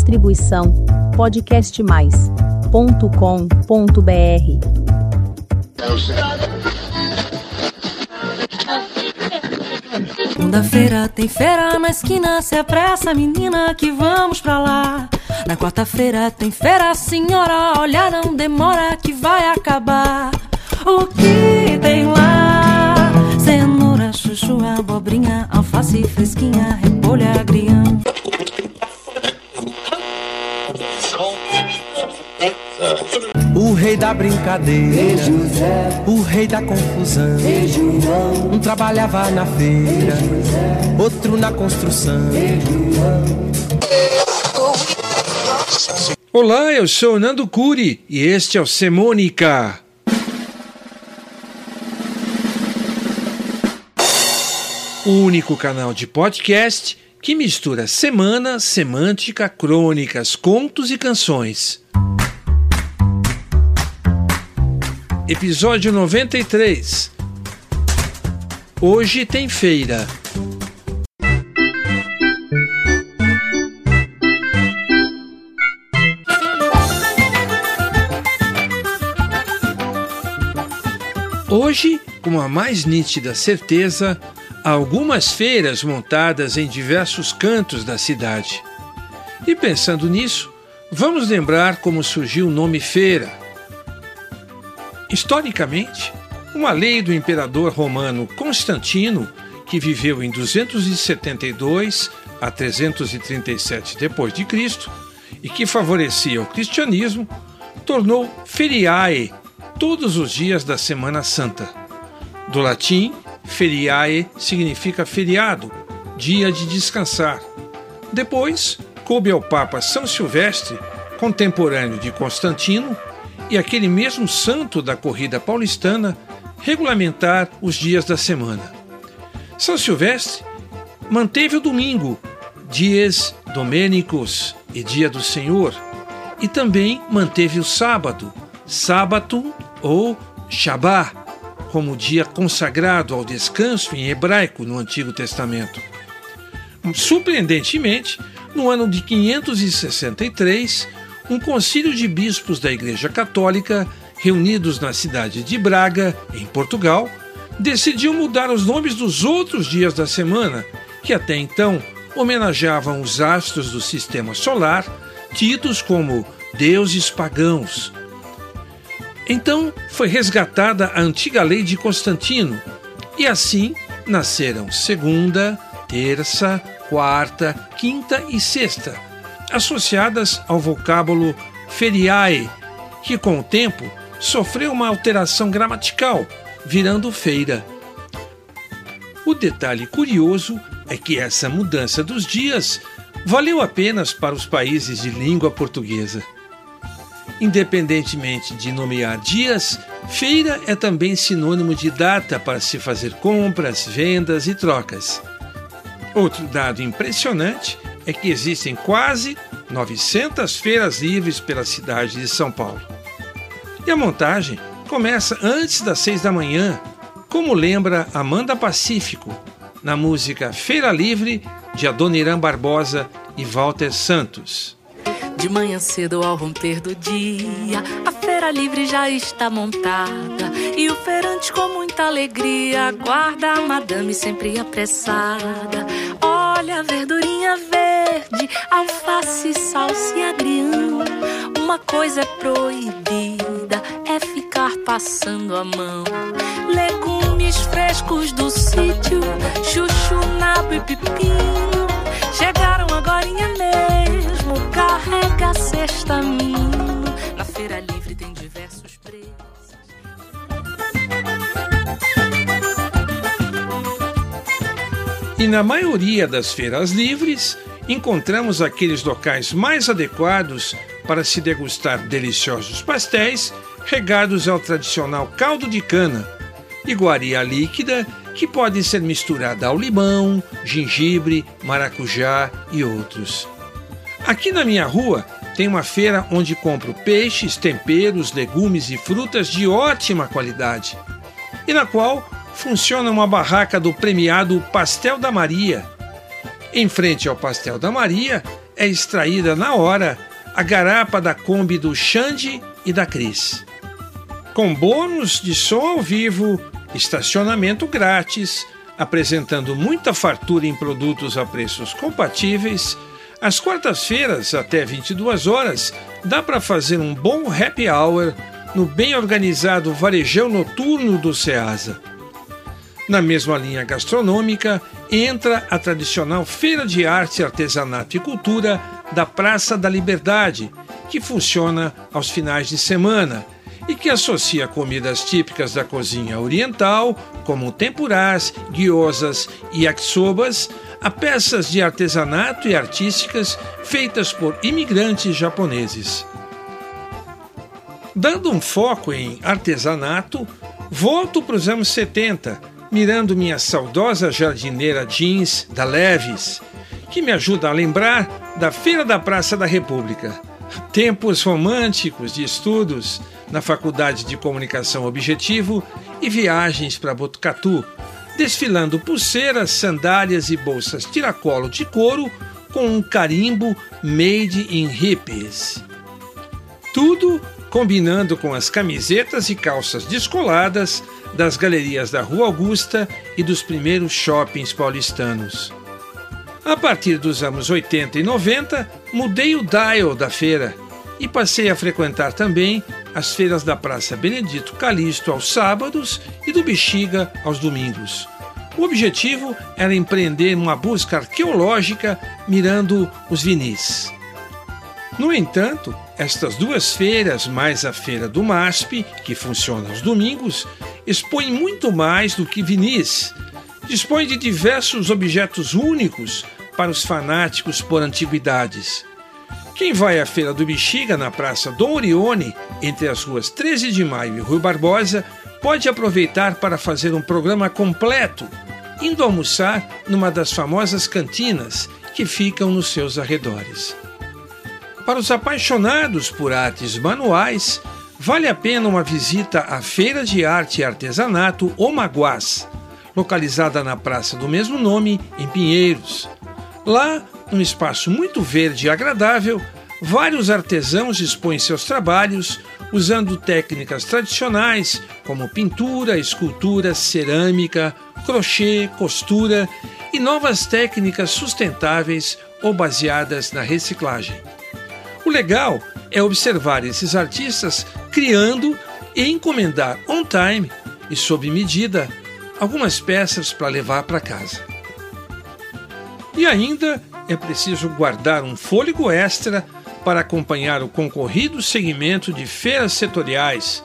Distribuição podcastmais.com.br. Segunda-feira tem feira na esquina, se apressa menina que vamos pra lá. Na quarta-feira tem feira, senhora, olha não demora que vai acabar. O que tem lá? Cenoura, chuchu, abobrinha, alface fresquinha, repolho, agrião. O rei da brincadeira, o rei da confusão. Um trabalhava na feira, outro na construção. Olá, eu sou Nando Curi e este é o Semônica. O único canal de podcast que mistura semana, semântica, crônicas, contos e canções. Episódio 93. Hoje tem feira. Hoje, com a mais nítida certeza, há algumas feiras montadas em diversos cantos da cidade. E pensando nisso, vamos lembrar como surgiu o nome feira. Historicamente, uma lei do imperador romano Constantino, que viveu em 272 a 337 d.C. e que favorecia o cristianismo, tornou feriae todos os dias da Semana Santa. Do latim, feriae significa feriado, dia de descansar. Depois, coube ao Papa São Silvestre, contemporâneo de Constantino, e aquele mesmo santo da corrida paulistana regulamentar os dias da semana. São Silvestre manteve o domingo, dias domênicos e dia do Senhor, e também manteve o sábado, sábado ou Shabá, como dia consagrado ao descanso em hebraico no Antigo Testamento. Surpreendentemente, no ano de 563, um concílio de bispos da Igreja Católica, reunidos na cidade de Braga, em Portugal, decidiu mudar os nomes dos outros dias da semana, que até então homenageavam os astros do sistema solar, tidos como deuses pagãos. Então foi resgatada a antiga lei de Constantino, e assim nasceram segunda, terça, quarta, quinta e sexta associadas ao vocábulo feriae, que com o tempo sofreu uma alteração gramatical, virando feira. O detalhe curioso é que essa mudança dos dias valeu apenas para os países de língua portuguesa. Independentemente de nomear dias, feira é também sinônimo de data para se fazer compras, vendas e trocas. Outro dado impressionante é que existem quase 900 feiras livres pela cidade de São Paulo. E a montagem começa antes das seis da manhã, como lembra Amanda Pacífico, na música Feira Livre de Adoniran Barbosa e Walter Santos. De manhã cedo ao romper do dia, a feira livre já está montada. E o feirante com muita alegria aguarda a madame sempre apressada. Alface, salsa e agrião. Uma coisa é proibida, é ficar passando a mão. Legumes frescos do sítio, chuchu, nabo e pepino. Chegaram agora mesmo, carrega a cesta menino. Na feira livre tem diversos preços. E na maioria das feiras livres, encontramos aqueles locais mais adequados para se degustar deliciosos pastéis regados ao tradicional caldo de cana, iguaria líquida que pode ser misturada ao limão, gengibre, maracujá e outros. Aqui na minha rua tem uma feira onde compro peixes, temperos, legumes e frutas de ótima qualidade, e na qual funciona uma barraca do premiado Pastel da Maria. Em frente ao Pastel da Maria é extraída na hora a garapa da Kombi do Xande e da Cris. Com bônus de som ao vivo, estacionamento grátis, apresentando muita fartura em produtos a preços compatíveis, às quartas-feiras, até 22 horas, dá para fazer um bom happy hour no bem organizado varejão noturno do Ceasa. Na mesma linha gastronômica, entra a tradicional Feira de Arte, Artesanato e Cultura da Praça da Liberdade, que funciona aos finais de semana e que associa comidas típicas da cozinha oriental, como tempurás, gyozas e yakisobas, a peças de artesanato e artísticas feitas por imigrantes japoneses. Dando um foco em artesanato, volto para os anos 70, mirando minha saudosa jardineira jeans da Leves, que me ajuda a lembrar da Feira da Praça da República. Tempos românticos de estudos na Faculdade de Comunicação Objetivo e viagens para Botucatu, desfilando pulseiras, sandálias e bolsas tiracolo de couro com um carimbo Made in Hippies. Tudo combinando com as camisetas e calças descoladas das galerias da Rua Augusta e dos primeiros shoppings paulistanos. A partir dos anos 80 e 90, mudei o dial da feira e passei a frequentar também as feiras da Praça Benedito Calixto aos sábados e do Bexiga aos domingos. O objetivo era empreender uma busca arqueológica mirando os vinis. No entanto, estas duas feiras, mais a feira do MASP, que funciona aos domingos, expõem muito mais do que vinis. Dispõe de diversos objetos únicos para os fanáticos por antiguidades. Quem vai à Feira do Bexiga, na Praça Dom Orione, entre as ruas 13 de Maio e Rui Barbosa, pode aproveitar para fazer um programa completo, indo almoçar numa das famosas cantinas que ficam nos seus arredores. Para os apaixonados por artes manuais, vale a pena uma visita à Feira de Arte e Artesanato Omaguás, localizada na praça do mesmo nome, em Pinheiros. Lá, num espaço muito verde e agradável, vários artesãos expõem seus trabalhos usando técnicas tradicionais como pintura, escultura, cerâmica, crochê, costura e novas técnicas sustentáveis ou baseadas na reciclagem. Legal é observar esses artistas criando e encomendar on time e sob medida algumas peças para levar para casa. E ainda é preciso guardar um fôlego extra para acompanhar o concorrido segmento de feiras setoriais,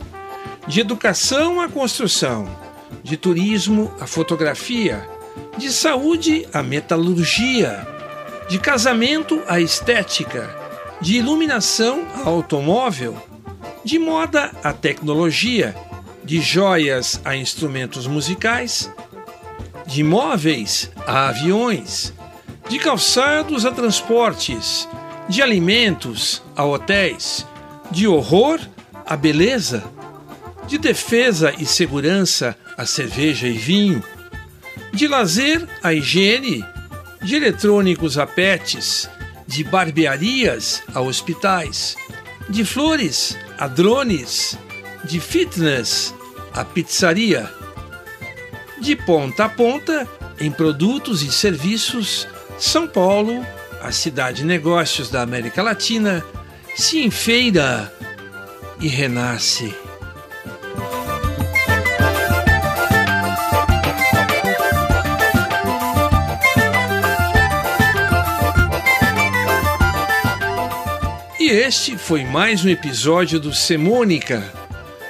de educação à construção, de turismo à fotografia, de saúde à metalurgia, de casamento à estética, de iluminação a automóvel, de moda a tecnologia, de joias a instrumentos musicais, de móveis a aviões, de calçados a transportes, de alimentos a hotéis, de horror a beleza, de defesa e segurança a cerveja e vinho, de lazer a higiene, de eletrônicos a pets, de barbearias a hospitais, de flores a drones, de fitness a pizzaria, de ponta a ponta em produtos e serviços são Paulo, a cidade de negócios da América Latina, se enfeira e renasce. E este foi mais um episódio do Semônica.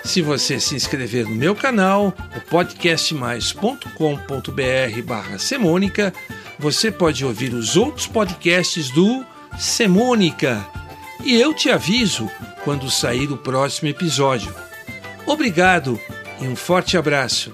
Se você se inscrever no meu canal, o podcastmais.com.br barra Semônica, você pode ouvir os outros podcasts do Semônica. E eu te aviso quando sair o próximo episódio. Obrigado e um forte abraço.